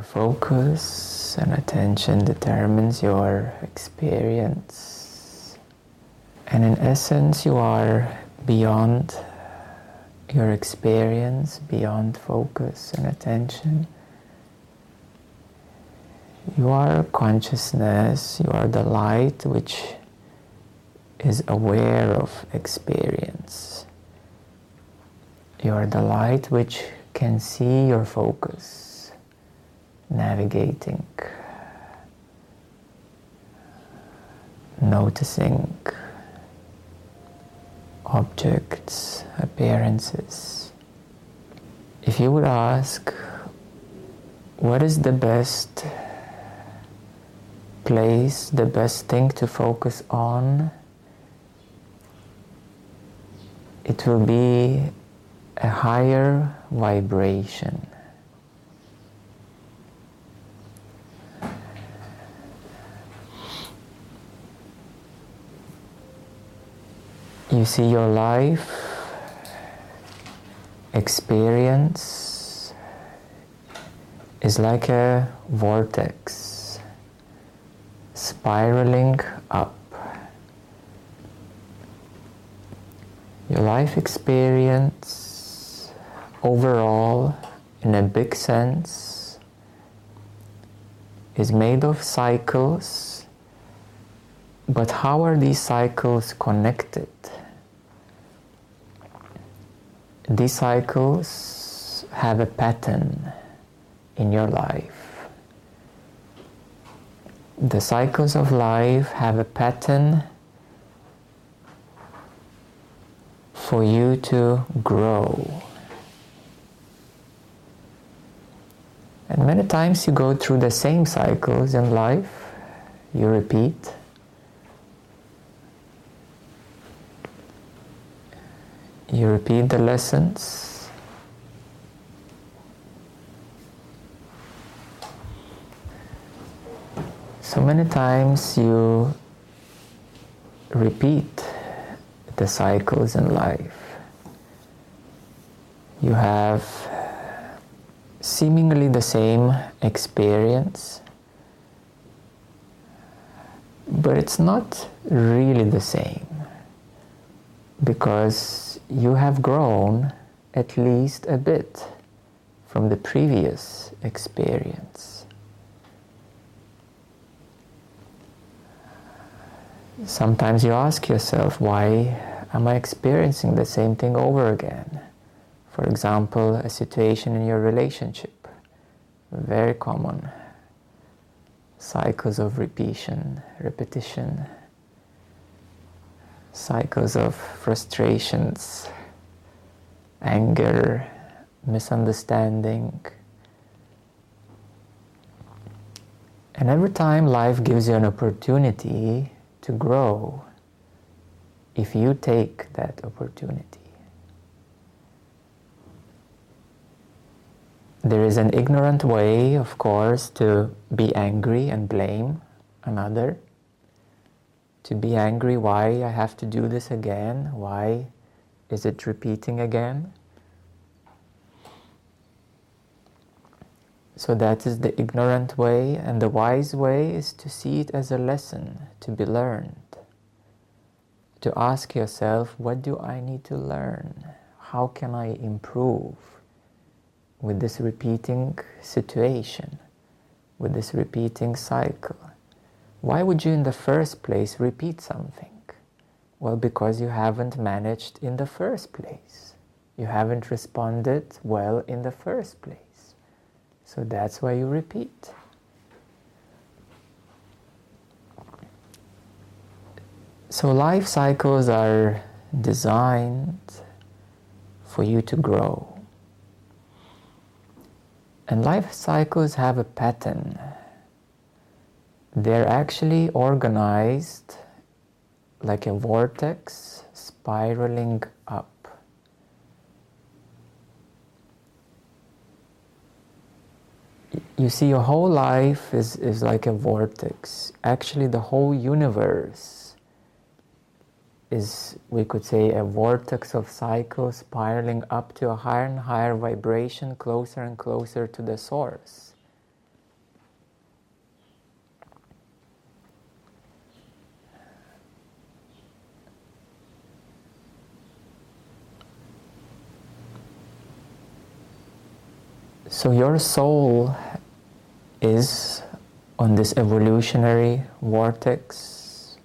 Your focus and attention determines your experience. And in essence, you are beyond your experience, beyond focus and attention. You are consciousness, you are the light which is aware of experience. You are the light which can see your focus, navigating, noticing objects, appearances. If you would ask, what is the best place, the best thing to focus on, it will be a higher vibration. You see your life experience is like a vortex spiraling up. Your life experience overall, in a big sense, is made of cycles, but how are these cycles connected? These cycles have a pattern in your life. The cycles of life have a pattern for you to grow. And many times you go through the same cycles in life, you repeat. You repeat the lessons. So many times you repeat the cycles in life. You have seemingly the same experience, but it's not really the same because you have grown at least a bit from the previous experience. Sometimes you ask yourself, why am I experiencing the same thing over again? For example, a situation in your relationship, very common. Cycles of repetition, repetition, cycles of frustrations, anger, misunderstanding. And every time life gives you an opportunity to grow, if you take that opportunity. There is an ignorant way, of course, to be angry and blame another to be angry why I have to do this again, why is it repeating again. So that is the ignorant way, and the wise way is to see it as a lesson to be learned. To ask yourself, what do I need to learn? How can I improve with this repeating situation, with this repeating cycle? Why would you in the first place repeat something? Well, because you haven't managed in the first place. You haven't responded well in the first place. So that's why you repeat. So life cycles are designed for you to grow. And life cycles have a pattern they're actually organized like a vortex spiraling up. You see, your whole life is, is like a vortex. Actually, the whole universe is, we could say, a vortex of cycles spiraling up to a higher and higher vibration, closer and closer to the source. So your soul is on this evolutionary vortex.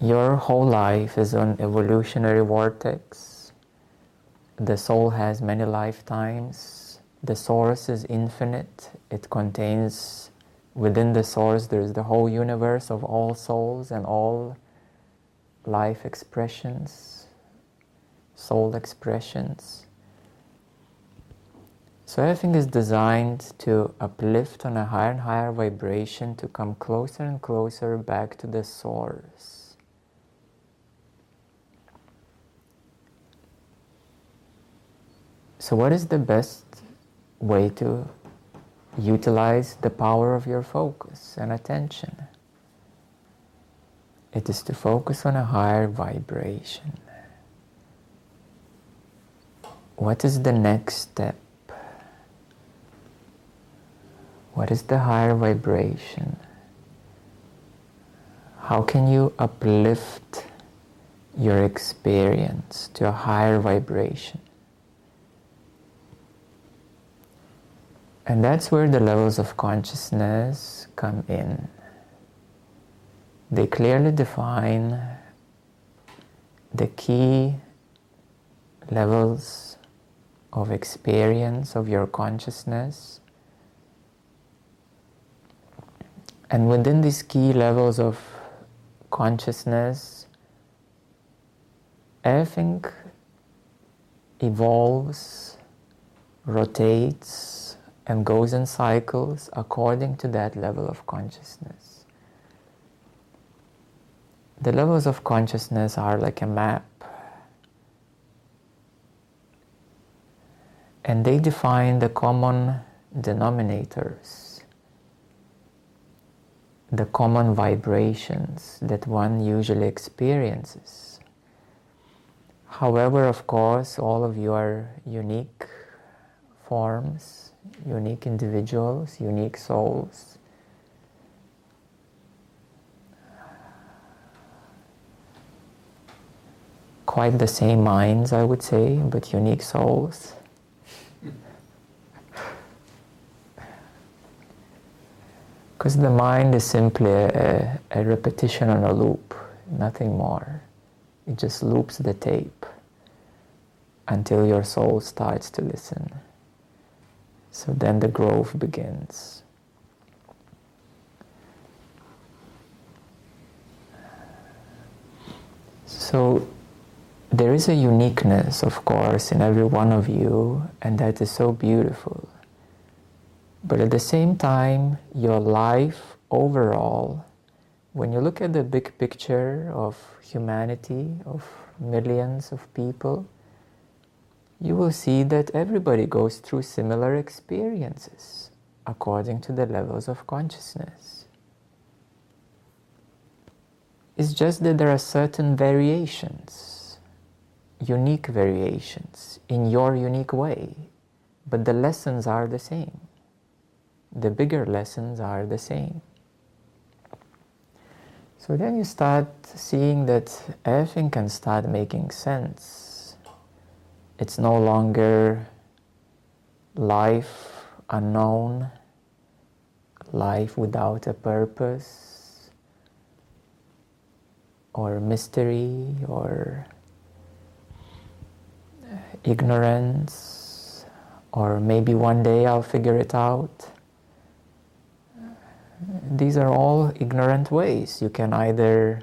Your whole life is on evolutionary vortex. The soul has many lifetimes. The source is infinite. It contains within the source there is the whole universe of all souls and all life expressions, soul expressions. So everything is designed to uplift on a higher and higher vibration to come closer and closer back to the source. So what is the best way to utilize the power of your focus and attention? It is to focus on a higher vibration. What is the next step? What is the higher vibration? How can you uplift your experience to a higher vibration? And that's where the levels of consciousness come in. They clearly define the key levels of experience of your consciousness And within these key levels of consciousness, everything evolves, rotates, and goes in cycles according to that level of consciousness. The levels of consciousness are like a map, and they define the common denominators the common vibrations that one usually experiences. However, of course, all of you are unique forms, unique individuals, unique souls. Quite the same minds, I would say, but unique souls. Because the mind is simply a, a, repetition on a loop, nothing more. It just loops the tape until your soul starts to listen. So then the growth begins. So there is a uniqueness, of course, in every one of you, and that is so beautiful. But at the same time, your life overall, when you look at the big picture of humanity, of millions of people, you will see that everybody goes through similar experiences according to the levels of consciousness. It's just that there are certain variations, unique variations, in your unique way, but the lessons are the same the bigger lessons are the same. So then you start seeing that everything can start making sense. It's no longer life unknown, life without a purpose, or mystery, or ignorance, or maybe one day I'll figure it out these are all ignorant ways. You can either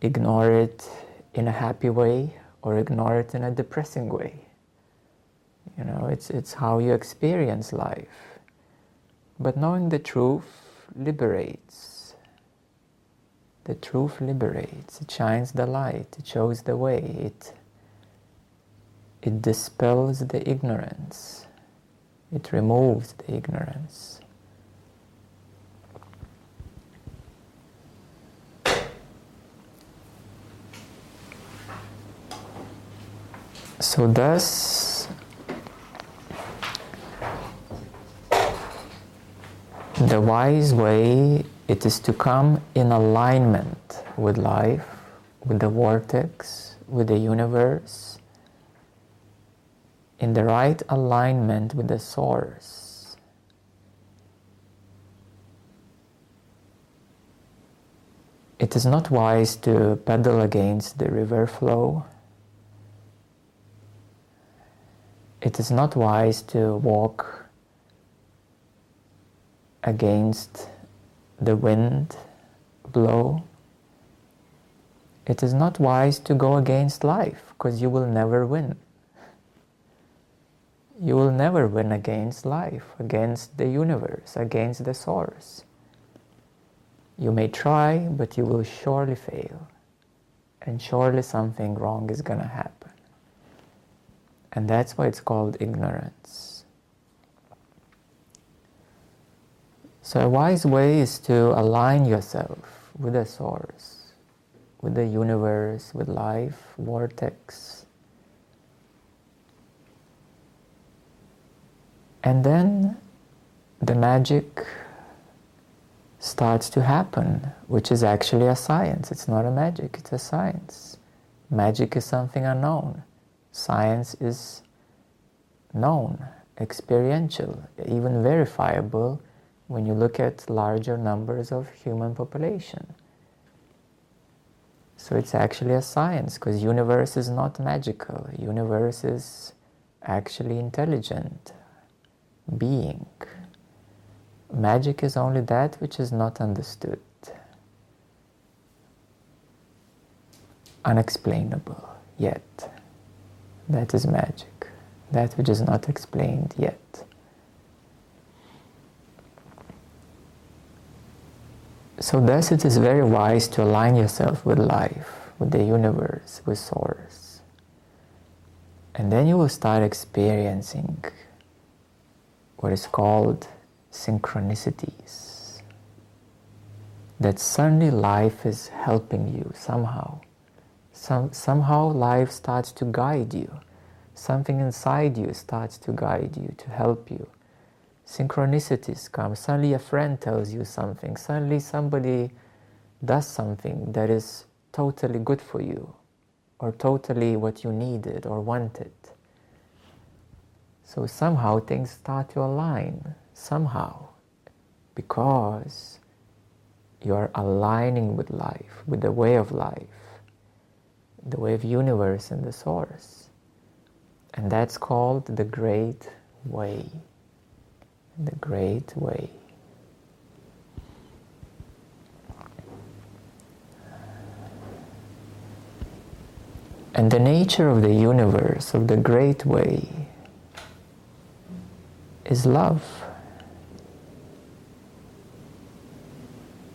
ignore it in a happy way or ignore it in a depressing way. You know, it's, it's how you experience life. But knowing the truth liberates. The truth liberates. It shines the light. It shows the way. It, it dispels the ignorance. It removes the ignorance. So thus the wise way it is to come in alignment with life, with the vortex, with the universe, in the right alignment with the source. It is not wise to pedal against the river flow. It is not wise to walk against the wind blow. It is not wise to go against life because you will never win. You will never win against life, against the universe, against the source. You may try, but you will surely fail. And surely something wrong is going to happen. And that's why it's called ignorance. So, a wise way is to align yourself with the source, with the universe, with life, vortex. And then the magic starts to happen, which is actually a science. It's not a magic, it's a science. Magic is something unknown. Science is known, experiential, even verifiable when you look at larger numbers of human population. So it's actually a science because universe is not magical. Universe is actually intelligent being. Magic is only that which is not understood, unexplainable yet. That is magic, that which is not explained yet. So, thus, it is very wise to align yourself with life, with the universe, with Source. And then you will start experiencing what is called synchronicities. That suddenly life is helping you somehow. Some, somehow life starts to guide you. Something inside you starts to guide you, to help you. Synchronicities come. Suddenly a friend tells you something. Suddenly somebody does something that is totally good for you, or totally what you needed or wanted. So somehow things start to align, somehow, because you are aligning with life, with the way of life, the way of universe and the source. And that's called the great way. The great way. And the nature of the universe, of the great way, is love.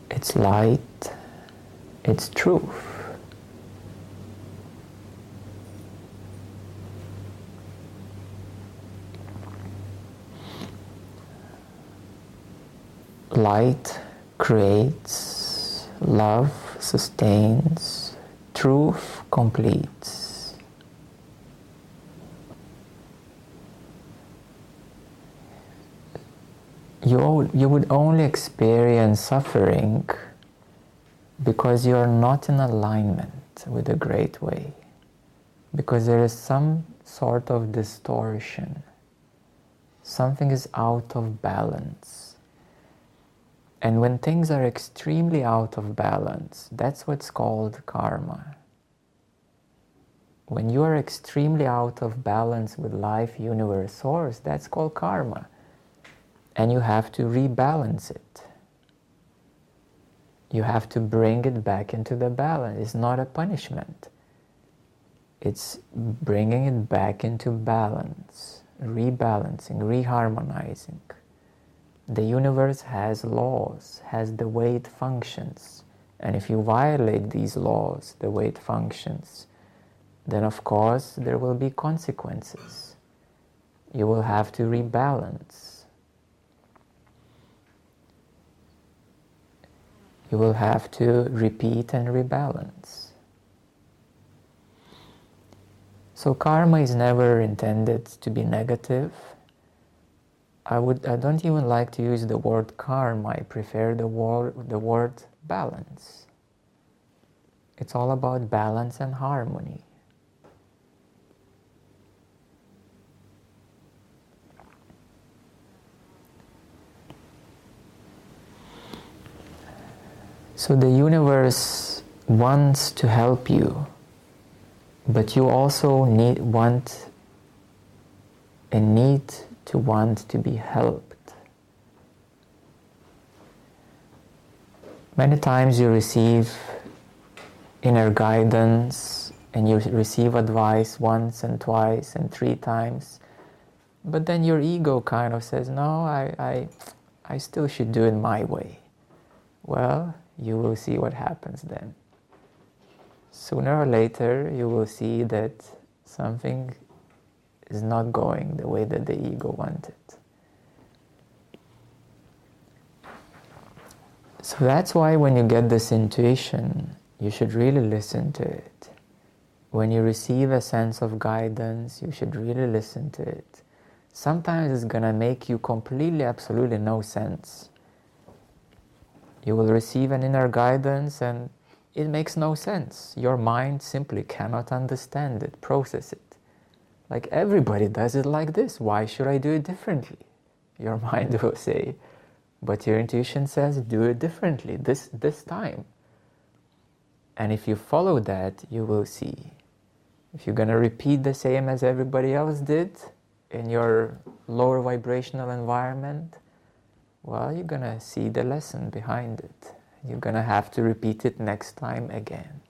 It's light, it's truth. Light creates, love sustains, truth completes. you, you would only experience suffering because you are not in alignment with the great way. Because there is some sort of distortion. Something is out of balance. And when things are extremely out of balance, that's what's called karma. When you are extremely out of balance with life, universe, source, that's called karma and you have to rebalance it. You have to bring it back into the balance. It's not a punishment. It's bringing it back into balance, rebalancing, reharmonizing. The universe has laws, has the way it functions. And if you violate these laws, the way it functions, then of course there will be consequences. You will have to rebalance you will have to repeat and rebalance. So karma is never intended to be negative. I would I don't even like to use the word karma. I prefer the word the word balance. It's all about balance and harmony. So the universe wants to help you, but you also need want and need to want to be helped. Many times you receive inner guidance and you receive advice once and twice and three times, but then your ego kind of says, No, I, I, I still should do it my way. Well, you will see what happens then. Sooner or later, you will see that something is not going the way that the ego wanted. So that's why when you get this intuition, you should really listen to it. When you receive a sense of guidance, you should really listen to it. Sometimes it's gonna make you completely, absolutely no sense. You will receive an inner guidance and it makes no sense. Your mind simply cannot understand it, process it. Like everybody does it like this. Why should I do it differently? Your mind will say. But your intuition says, do it differently this, this time. And if you follow that, you will see. If you're going to repeat the same as everybody else did in your lower vibrational environment, well, you're going to see the lesson behind it. You're going to have to repeat it next time again.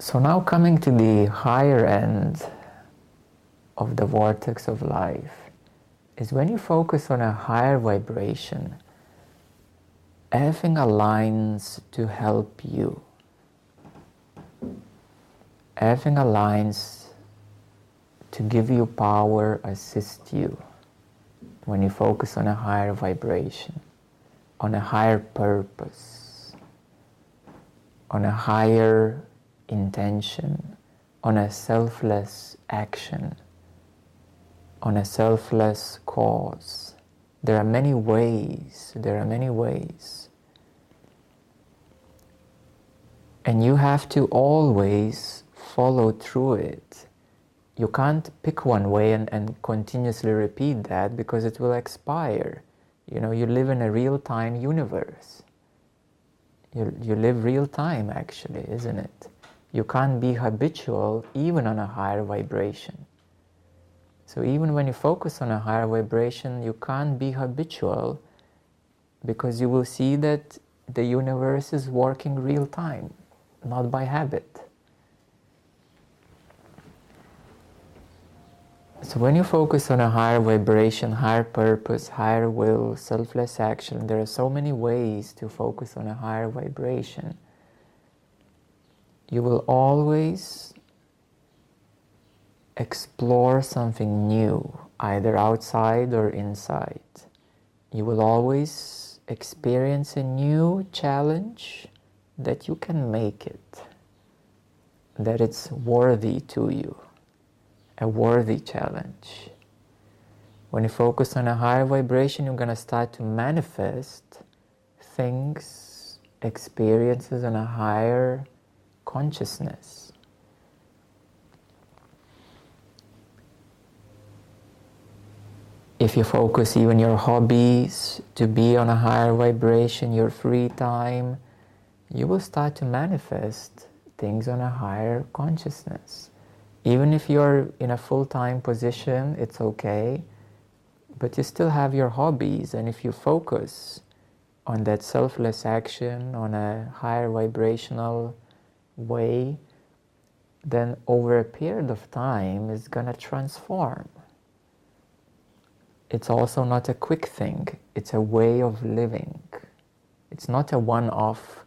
So now coming to the higher end of the vortex of life is when you focus on a higher vibration, everything aligns to help you. Everything aligns to give you power, assist you when you focus on a higher vibration, on a higher purpose, on a higher intention, on a selfless action, on a selfless cause. There are many ways, there are many ways. And you have to always follow through it. You can't pick one way and, and continuously repeat that because it will expire. You know, you live in a real time universe. You, you live real time, actually, isn't it? You can't be habitual even on a higher vibration. So even when you focus on a higher vibration, you can't be habitual because you will see that the universe is working real time, not by habit. So when you focus on a higher vibration, higher purpose, higher will, selfless action, there are so many ways to focus on a higher vibration you will always explore something new, either outside or inside. You will always experience a new challenge that you can make it, that it's worthy to you, a worthy challenge. When you focus on a higher vibration, you're going to start to manifest things, experiences on a higher consciousness. If you focus even your hobbies to be on a higher vibration, your free time, you will start to manifest things on a higher consciousness. Even if you're in a full time position, it's okay, but you still have your hobbies, and if you focus on that selfless action, on a higher vibrational way, then over a period of time is going to transform. It's also not a quick thing, it's a way of living. It's not a one off,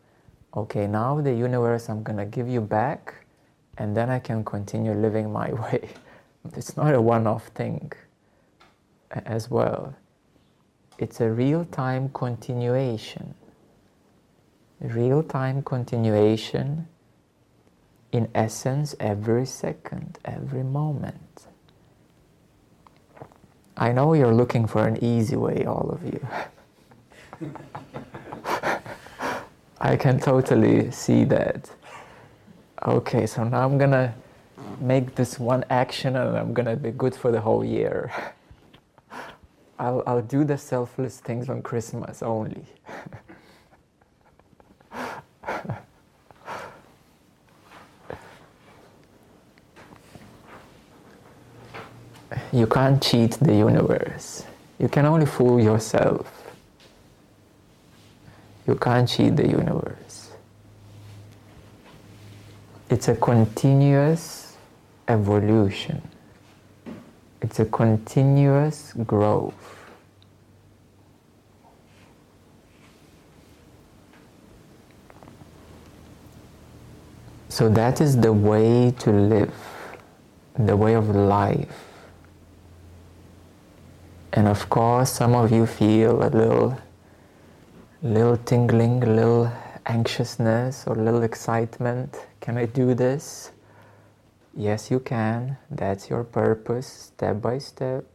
okay, now the universe I'm going to give you back and then I can continue living my way. It's not a one off thing as well. It's a real time continuation. Real time continuation in essence every second, every moment. I know you're looking for an easy way, all of you. I can totally see that. Okay, so now I'm gonna make this one action and I'm gonna be good for the whole year. I'll, I'll do the selfless things on Christmas only. you can't cheat the universe. You can only fool yourself. You can't cheat the universe. It's a continuous evolution. It's a continuous growth. So that is the way to live, the way of life. And of course, some of you feel a little, little tingling, a little anxiousness or a little excitement. Can I do this? Yes, you can. That's your purpose, step by step,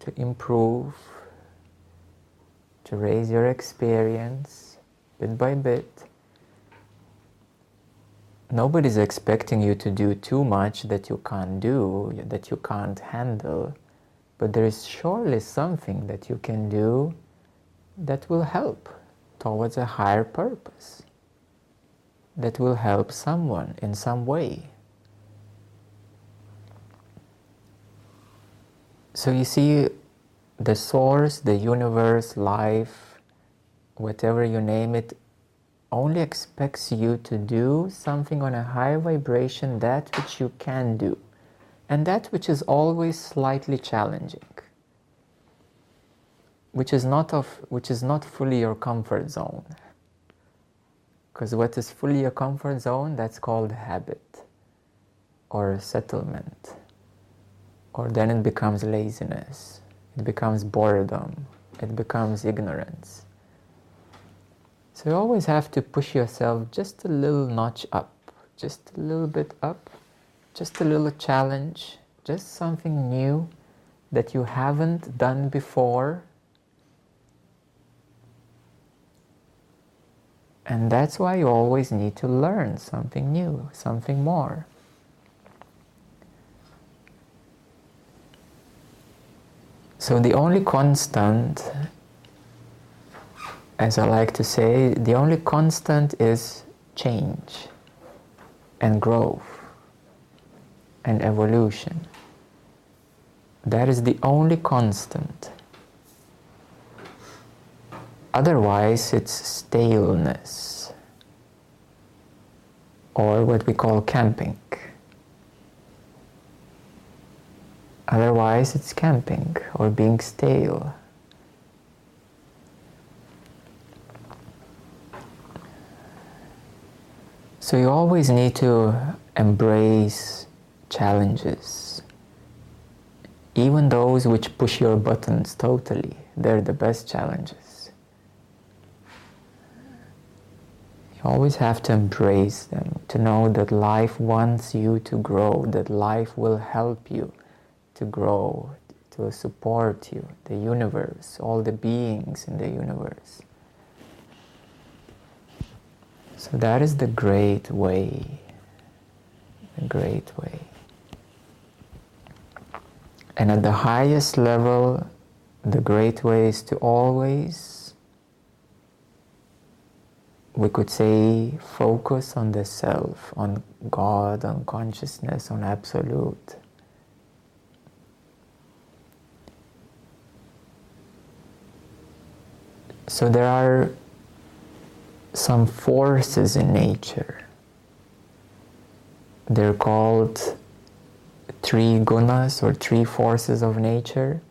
to improve, to raise your experience bit by bit. Nobody's expecting you to do too much that you can't do, that you can't handle, but there is surely something that you can do that will help towards a higher purpose, that will help someone in some way. So you see, the source, the universe, life, whatever you name it, only expects you to do something on a higher vibration, that which you can do, and that which is always slightly challenging, which is not of, which is not fully your comfort zone. Because what is fully your comfort zone, that's called habit or settlement or then it becomes laziness, it becomes boredom, it becomes ignorance. So you always have to push yourself just a little notch up, just a little bit up, just a little challenge, just something new that you haven't done before. And that's why you always need to learn something new, something more. So the only constant, as I like to say, the only constant is change and growth and evolution. That is the only constant. Otherwise, it's staleness or what we call camping. Otherwise, it's camping or being stale. So you always need to embrace challenges, even those which push your buttons totally. They're the best challenges. You always have to embrace them, to know that life wants you to grow, that life will help you to grow, to support you, the universe, all the beings in the universe. So that is the great way, the great way. And at the highest level, the great way is to always, we could say, focus on the self, on God, on consciousness, on absolute. So there are some forces in nature. They're called three gunas or three forces of nature.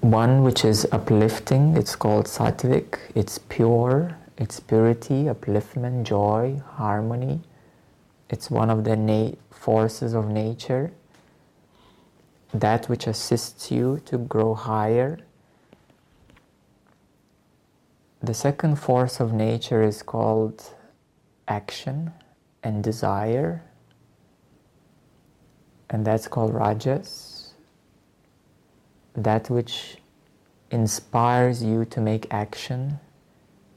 One which is uplifting, it's called sattvic, it's pure, it's purity, upliftment, joy, harmony. It's one of the na- forces of nature that which assists you to grow higher. The second force of nature is called action and desire, and that's called rajas. That which inspires you to make action,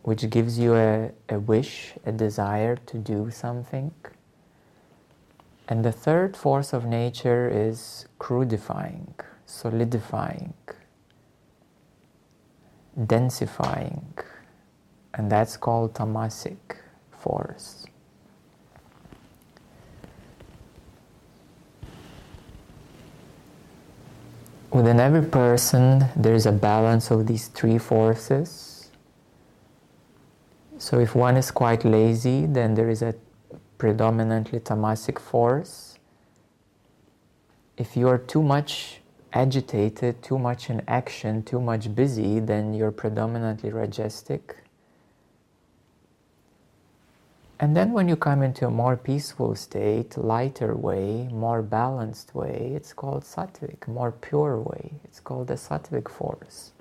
which gives you a, a wish, a desire to do something. And the third force of nature is crudifying, solidifying, densifying, and that's called tamasic Within every person, there is a balance of these three forces. So, if one is quite lazy, then there is a predominantly tamasic force. If you are too much agitated, too much in action, too much busy, then you're predominantly rajasic. And then when you come into a more peaceful state, lighter way, more balanced way, it's called sattvic, more pure way. It's called the sattvic force.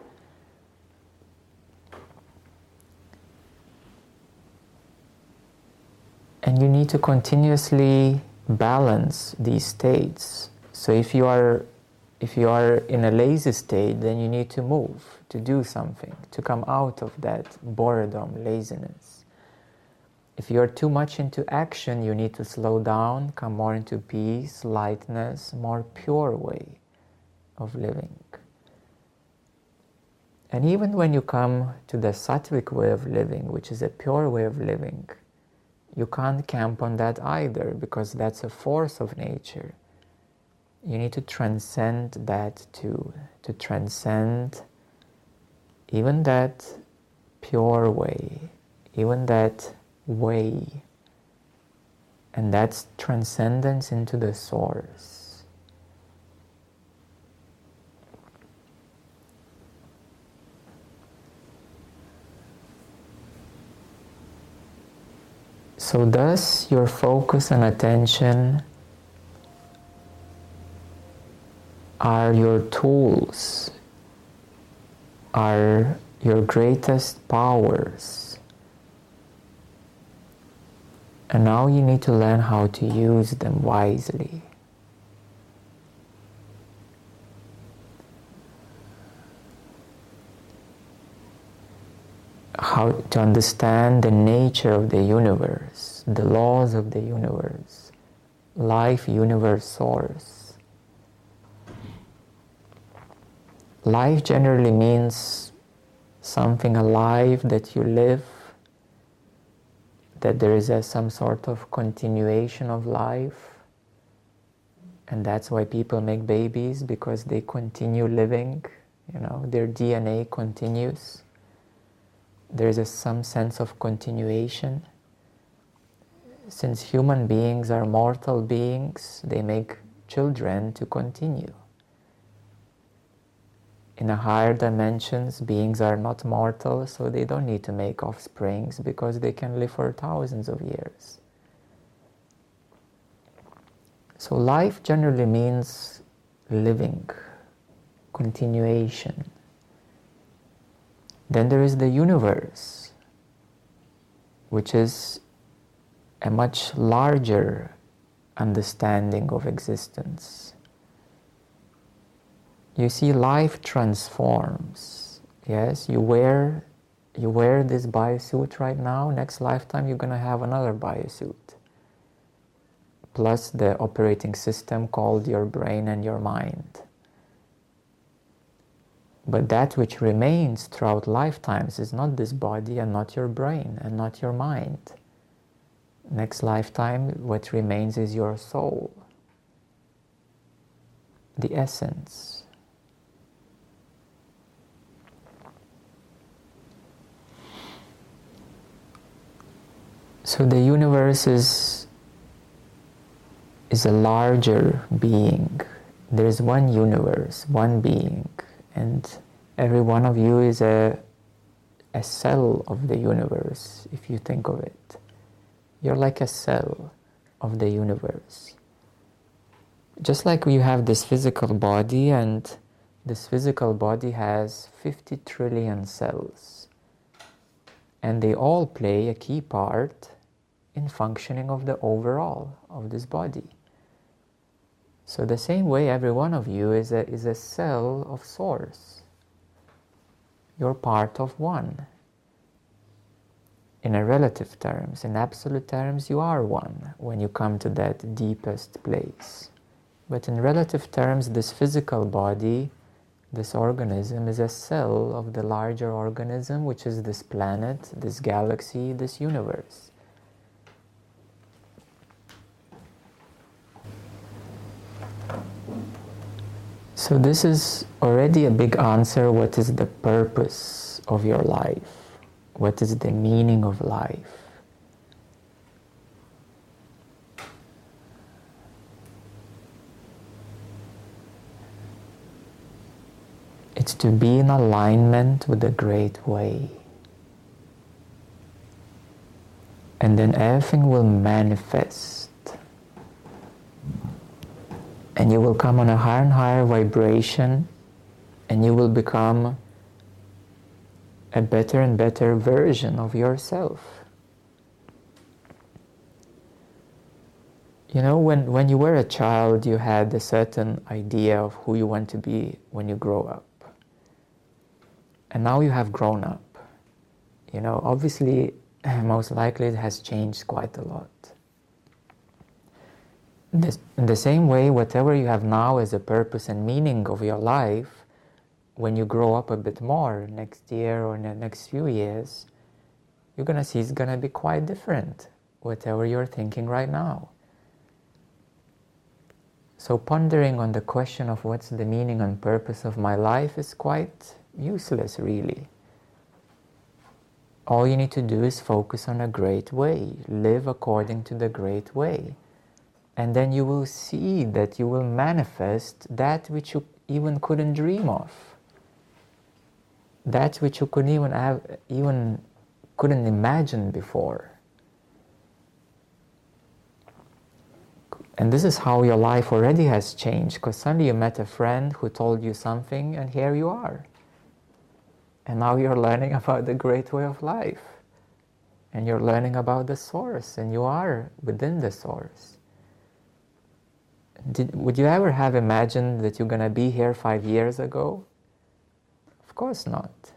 And you need to continuously balance these states. So if you are if you are in a lazy state, then you need to move, to do something, to come out of that boredom, laziness. If you are too much into action, you need to slow down, come more into peace, lightness, more pure way of living. And even when you come to the sattvic way of living, which is a pure way of living, you can't camp on that either because that's a force of nature. You need to transcend that too, to transcend even that pure way, even that way. And that's transcendence into the source. So, thus, your focus and attention are your tools, are your greatest powers. And now you need to learn how to use them wisely. How to understand the nature of the universe, the laws of the universe, life, universe, source. Life generally means something alive that you live that there is a, some sort of continuation of life. And that's why people make babies because they continue living, you know, their DNA continues. There's a, some sense of continuation. Since human beings are mortal beings, they make children to continue in a higher dimensions, beings are not mortal, so they don't need to make offsprings because they can live for thousands of years. So, life generally means living, continuation. Then there is the universe, which is a much larger understanding of existence you see life transforms. Yes you wear you wear this biosuit right now. Next lifetime you're going to have another biosuit. Plus the operating system called your brain and your mind. But that which remains throughout lifetimes is not this body and not your brain and not your mind. Next lifetime what remains is your soul. The essence So the universe is, is a larger being. There is one universe, one being, and every one of you is a, a cell of the universe, if you think of it. You're like a cell of the universe. Just like you have this physical body, and this physical body has 50 trillion cells, and they all play a key part in functioning of the overall of this body. So the same way every one of you is a, is a cell of source. You're part of one. in a relative terms. In absolute terms, you are one when you come to that deepest place. But in relative terms, this physical body, this organism, is a cell of the larger organism, which is this planet, this galaxy, this universe. So, this is already a big answer. What is the purpose of your life? What is the meaning of life? It's to be in alignment with the great way. And then everything will manifest. And you will come on a higher and higher vibration, and you will become a better and better version of yourself. You know, when, when you were a child, you had a certain idea of who you want to be when you grow up and now you have grown up. You know, obviously, most likely it has changed quite a lot. This, in the same way, whatever you have now as a purpose and meaning of your life, when you grow up a bit more next year or in the next few years, you're going to see it's going to be quite different, whatever you're thinking right now. So, pondering on the question of what's the meaning and purpose of my life is quite useless, really. All you need to do is focus on a great way, live according to the great way. And then you will see that you will manifest that which you even couldn't dream of. That which you couldn't even have, even couldn't imagine before. And this is how your life already has changed because suddenly you met a friend who told you something, and here you are. And now you're learning about the great way of life. And you're learning about the source, and you are within the source. Did, would you ever have imagined that you're going to be here five years ago? Of course not.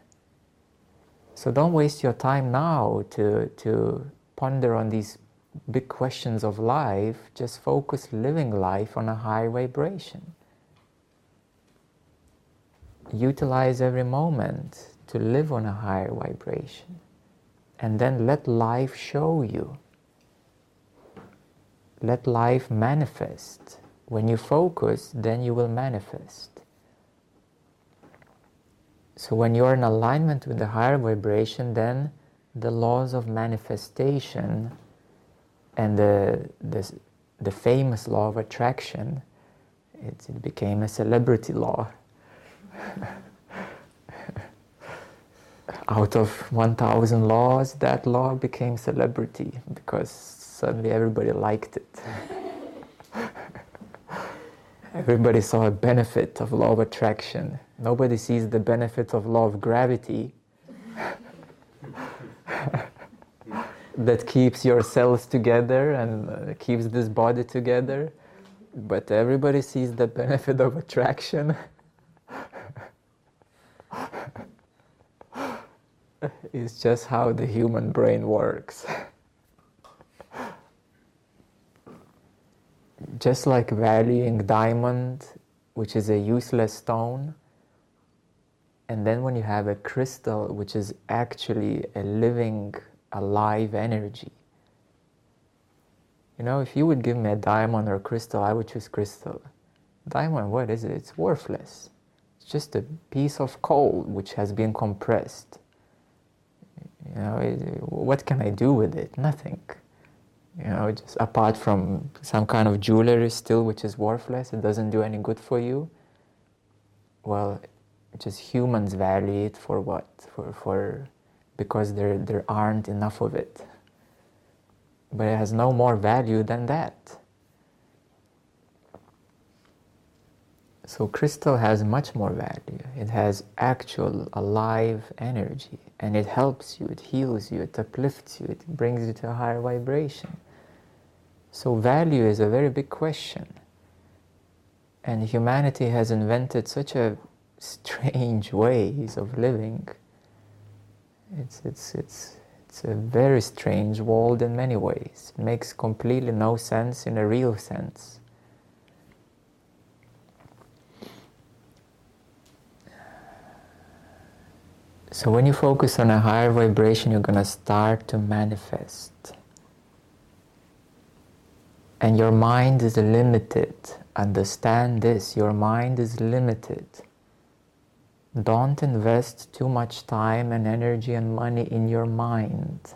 So don't waste your time now to, to ponder on these big questions of life. Just focus living life on a high vibration. Utilize every moment to live on a higher vibration. And then let life show you. Let life manifest. When you focus, then you will manifest. So when you're in alignment with the higher vibration, then the laws of manifestation and the, the, the famous law of attraction, it, it became a celebrity law. out of 1000 laws that law became celebrity because suddenly everybody liked it everybody saw a benefit of law of attraction. Nobody sees the benefit of law of gravity. That keeps your cells together and uh, keeps this body together. But everybody sees the benefit of attraction. It's just how the human brain works. just like valuing diamond, which is a useless stone, and then when you have a crystal, which is actually a living, alive energy. You know, if you would give me a diamond or a crystal, I would choose crystal. Diamond, what is it? It's worthless. It's just a piece of coal which has been compressed. You know, what can I do with it? Nothing. You know, just apart from some kind of jewelry still, which is worthless, it doesn't do any good for you. Well, just humans value it for what? For, for because there, there aren't enough of it. But it has no more value than that. So crystal has much more value. It has actual alive energy and it helps you, it heals you, it uplifts you, it brings you to a higher vibration. So value is a very big question. And humanity has invented such a strange ways of living. It's, it's, it's, It's a very strange world in many ways. It makes completely no sense in a real sense. So when you focus on a higher vibration, you're going to start to manifest. And your mind is limited. Understand this your mind is limited. Don't invest too much time and energy and money in your mind.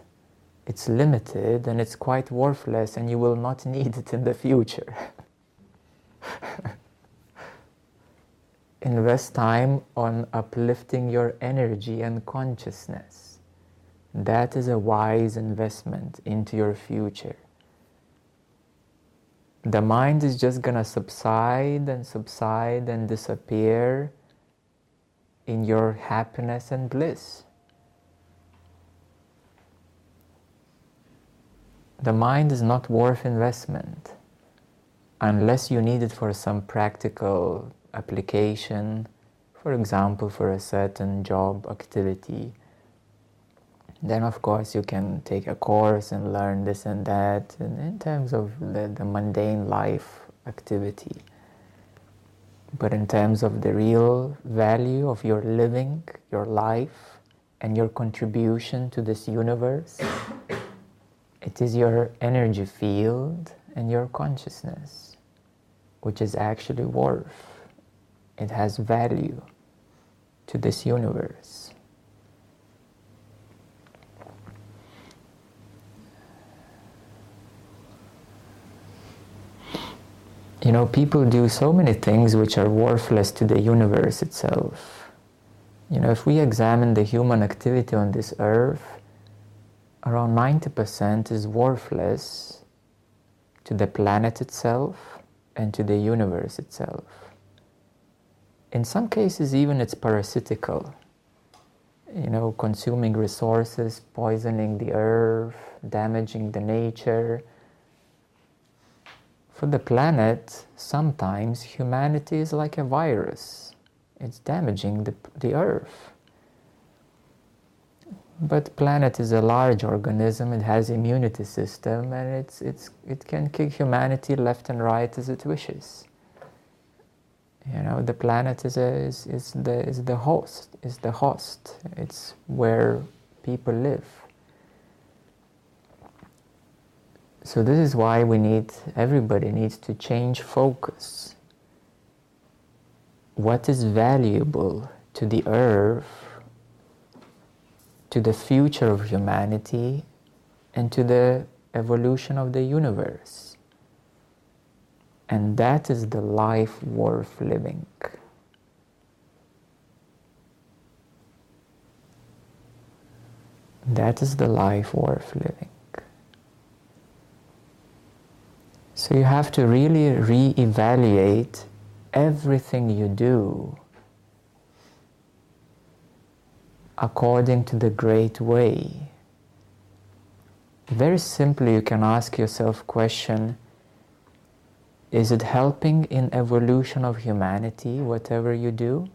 It's limited and it's quite worthless, and you will not need it in the future. invest time on uplifting your energy and consciousness. That is a wise investment into your future. The mind is just going to subside and subside and disappear in your happiness and bliss. The mind is not worth investment unless you need it for some practical application, for example, for a certain job activity, then of course you can take a course and learn this and that in, in terms of the, the mundane life activity. But in terms of the real value of your living, your life, and your contribution to this universe, it is your energy field and your consciousness, which is actually worth it has value to this universe. You know, people do so many things which are worthless to the universe itself. You know, if we examine the human activity on this earth, around 90% is worthless to the planet itself and to the universe itself. In some cases, even it's parasitical. You know, consuming resources, poisoning the earth, damaging the nature. For the planet, sometimes humanity is like a virus. It's damaging the, the earth. But planet is a large organism, it has immunity system and it's, it's, it can kick humanity left and right as it wishes. You know, the planet is, a, is, is, the, is the host, is the host. It's where people live. So this is why we need, everybody needs to change focus. What is valuable to the earth, to the future of humanity, and to the evolution of the universe? And that is the life worth living. That is the life worth living. So you have to really re-evaluate everything you do according to the great way. Very simply you can ask yourself question is it helping in evolution of humanity, whatever you do?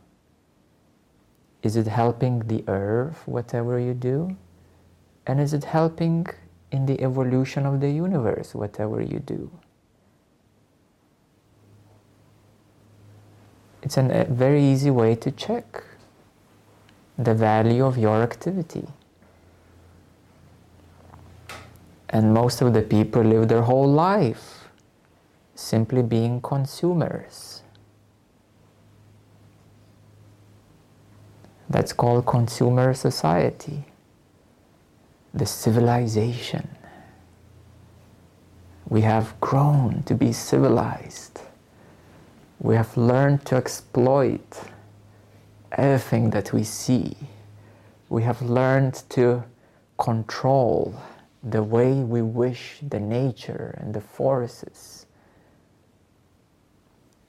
Is it helping the earth, whatever you do? And is it helping in the evolution of the universe, whatever you do? It's a very easy way to check the value of your activity. And most of the people live their whole life simply being consumers. That's called consumer society, the civilization. We have grown to be civilized. We have learned to exploit everything that we see. We have learned to control the way we wish the nature and the forces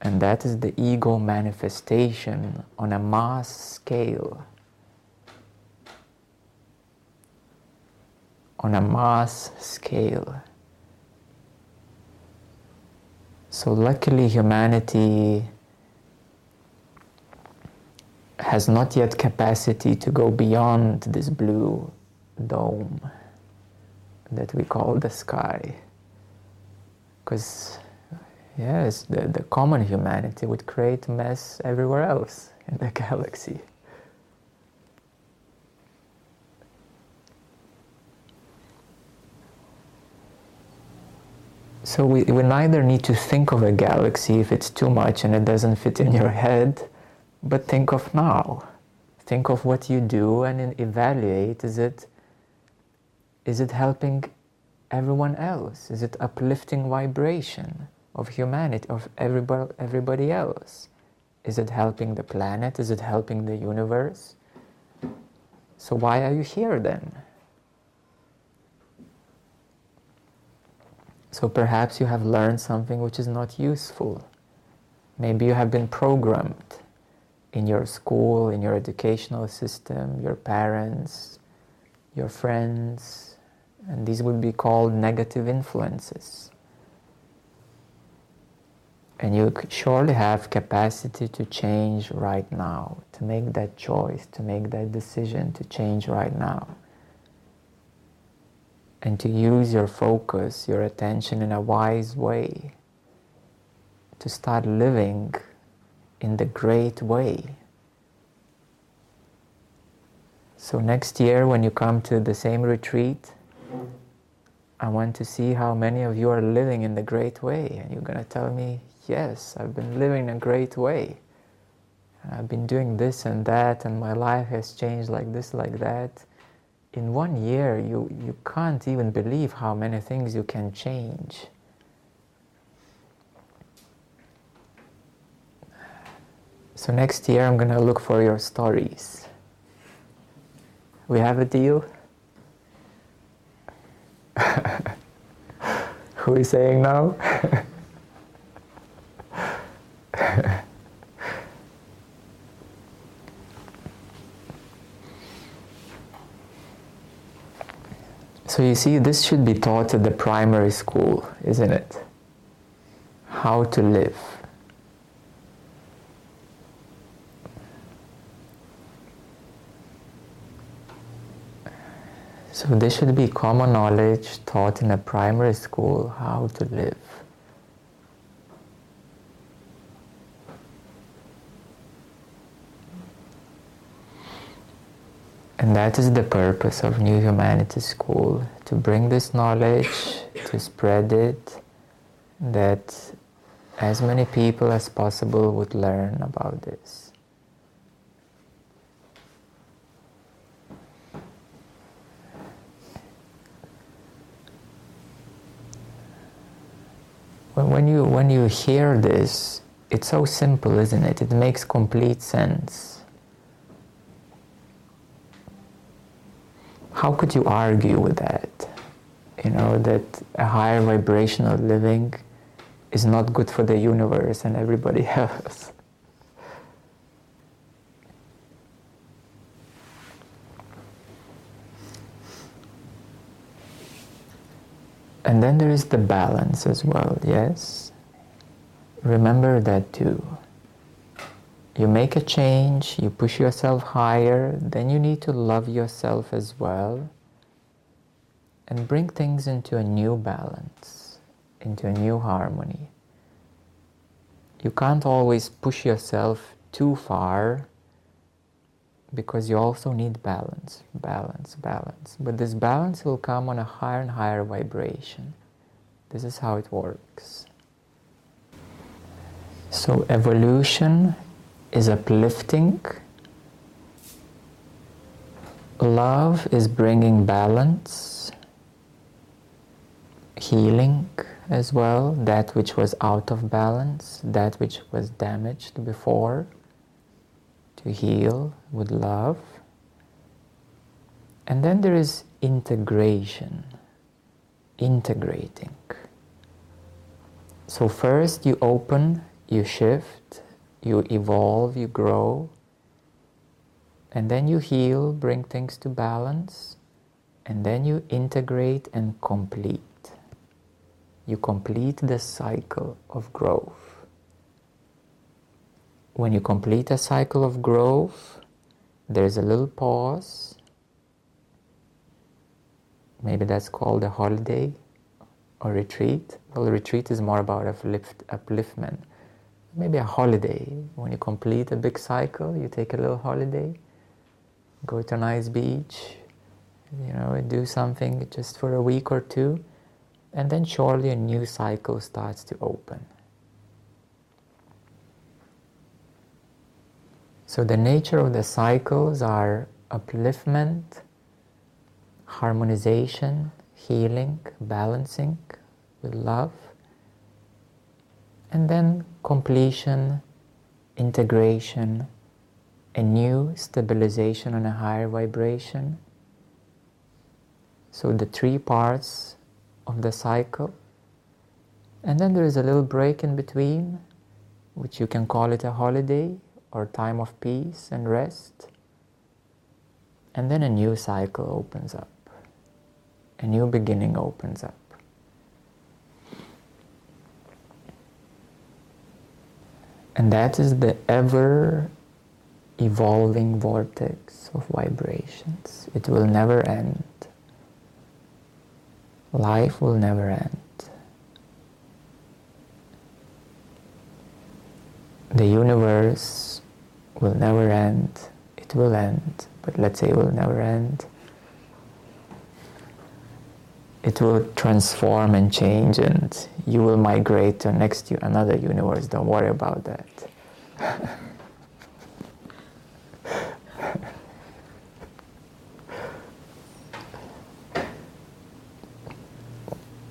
and that is the ego manifestation on a mass scale. On a mass scale. So, luckily, humanity has not yet capacity to go beyond this blue dome. that we call the sky. Because, yes, the, the common humanity would create mess everywhere else in the galaxy. So we, we neither need to think of a galaxy if it's too much and it doesn't fit in your head, but think of now. Think of what you do and evaluate is it is it helping everyone else? Is it uplifting vibration of humanity, of everybody, everybody else? Is it helping the planet? Is it helping the universe? So why are you here then? So perhaps you have learned something which is not useful. Maybe you have been programmed in your school, in your educational system, your parents, your friends, and these would be called negative influences. And you surely have capacity to change right now, to make that choice, to make that decision to change right now and to use your focus, your attention in a wise way, to start living in the great way. So, next year, when you come to the same retreat, I want to see how many of you are living in the great way. And you're going to tell me, yes, I've been living in a great way. I've been doing this and that, and my life has changed like this, like that in one year, you, you can't even believe how many things you can change. So next year, I'm going to look for your stories. We have a deal? Who is saying no? So you see, this should be taught at the primary school, isn't it? How to live. So this should be common knowledge taught in a primary school how to live. And that is the purpose of New Humanity School to bring this knowledge, to spread it, that as many people as possible would learn about this. When you, when you hear this, it's so simple, isn't it? It makes complete sense. How could you argue with that? You know, that a higher vibrational living is not good for the universe and everybody else. And then there is the balance as well, yes? Remember that too you make a change, you push yourself higher, then you need to love yourself as well and bring things into a new balance, into a new harmony. You can't always push yourself too far because you also need balance, balance, balance. But this balance will come on a higher and higher vibration. This is how it works. So, evolution is uplifting. Love is bringing balance, healing as well, that which was out of balance, that which was damaged before, to heal with love. And then there is integration, integrating. So, first you open, you shift, you evolve, you grow, and then you heal, bring things to balance, and then you integrate and complete. You complete the cycle of growth. When you complete a cycle of growth, there's a little pause, maybe that's called a holiday or retreat. Well, retreat is more about uplift, upliftment. Maybe a holiday. When you complete a big cycle, you take a little holiday, go to a nice beach, you know, do something just for a week or two, and then surely a new cycle starts to open. So the nature of the cycles are upliftment, harmonization, healing, balancing with love, and then completion, integration, a new stabilization on a higher vibration. So the three parts of the cycle. And then there is a little break in between, which you can call it a holiday or time of peace and rest. And then a new cycle opens up. A new beginning opens up. And that is the ever evolving vortex of vibrations. It will never end. Life will never end. The universe will never end. It will end, but let's say it will never end. It will transform and change, and you will migrate to next another universe. Don't worry about that.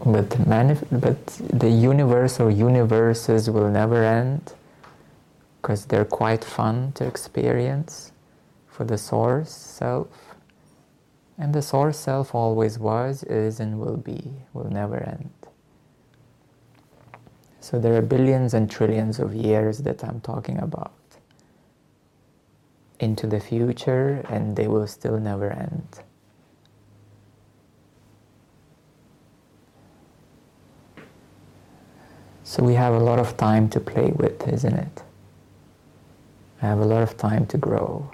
but, manif- but the universe or universes will never end because they're quite fun to experience for the source self. And the source self always was, is, and will be, will never end. So there are billions and trillions of years that I'm talking about into the future, and they will still never end. So we have a lot of time to play with, isn't it? I have a lot of time to grow.